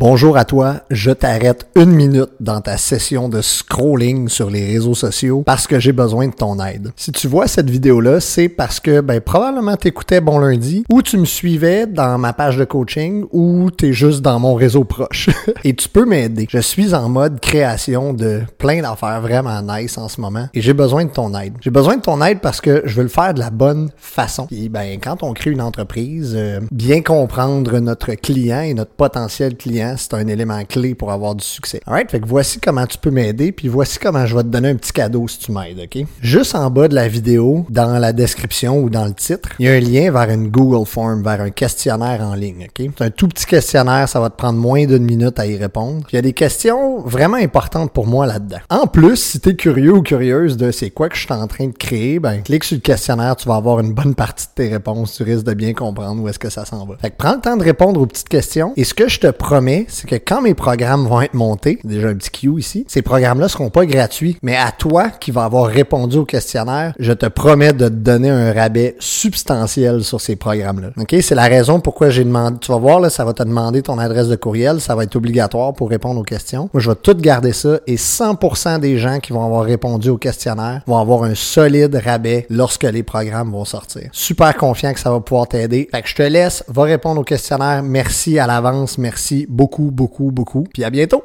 Bonjour à toi, je t'arrête une minute dans ta session de scrolling sur les réseaux sociaux parce que j'ai besoin de ton aide. Si tu vois cette vidéo-là, c'est parce que ben, probablement t'écoutais Bon Lundi ou tu me suivais dans ma page de coaching ou t'es juste dans mon réseau proche. et tu peux m'aider. Je suis en mode création de plein d'affaires vraiment nice en ce moment et j'ai besoin de ton aide. J'ai besoin de ton aide parce que je veux le faire de la bonne façon. Puis ben, quand on crée une entreprise, euh, bien comprendre notre client et notre potentiel client c'est un élément clé pour avoir du succès. Alright, fait que voici comment tu peux m'aider, puis voici comment je vais te donner un petit cadeau si tu m'aides, ok? Juste en bas de la vidéo, dans la description ou dans le titre, il y a un lien vers une Google Form, vers un questionnaire en ligne, ok? C'est un tout petit questionnaire, ça va te prendre moins d'une minute à y répondre. il y a des questions vraiment importantes pour moi là-dedans. En plus, si tu es curieux ou curieuse de c'est quoi que je suis en train de créer, ben clique sur le questionnaire, tu vas avoir une bonne partie de tes réponses, tu risques de bien comprendre où est-ce que ça s'en va. Fait que prends le temps de répondre aux petites questions et ce que je te promets, c'est que quand mes programmes vont être montés, déjà un petit Q ici, ces programmes-là seront pas gratuits, mais à toi qui va avoir répondu au questionnaire, je te promets de te donner un rabais substantiel sur ces programmes-là. OK? C'est la raison pourquoi j'ai demandé, tu vas voir, là, ça va te demander ton adresse de courriel, ça va être obligatoire pour répondre aux questions. Moi, je vais tout garder ça et 100% des gens qui vont avoir répondu au questionnaire vont avoir un solide rabais lorsque les programmes vont sortir. Super confiant que ça va pouvoir t'aider. Fait que je te laisse, va répondre au questionnaire. Merci à l'avance, merci beaucoup beaucoup, beaucoup, beaucoup. Puis à bientôt!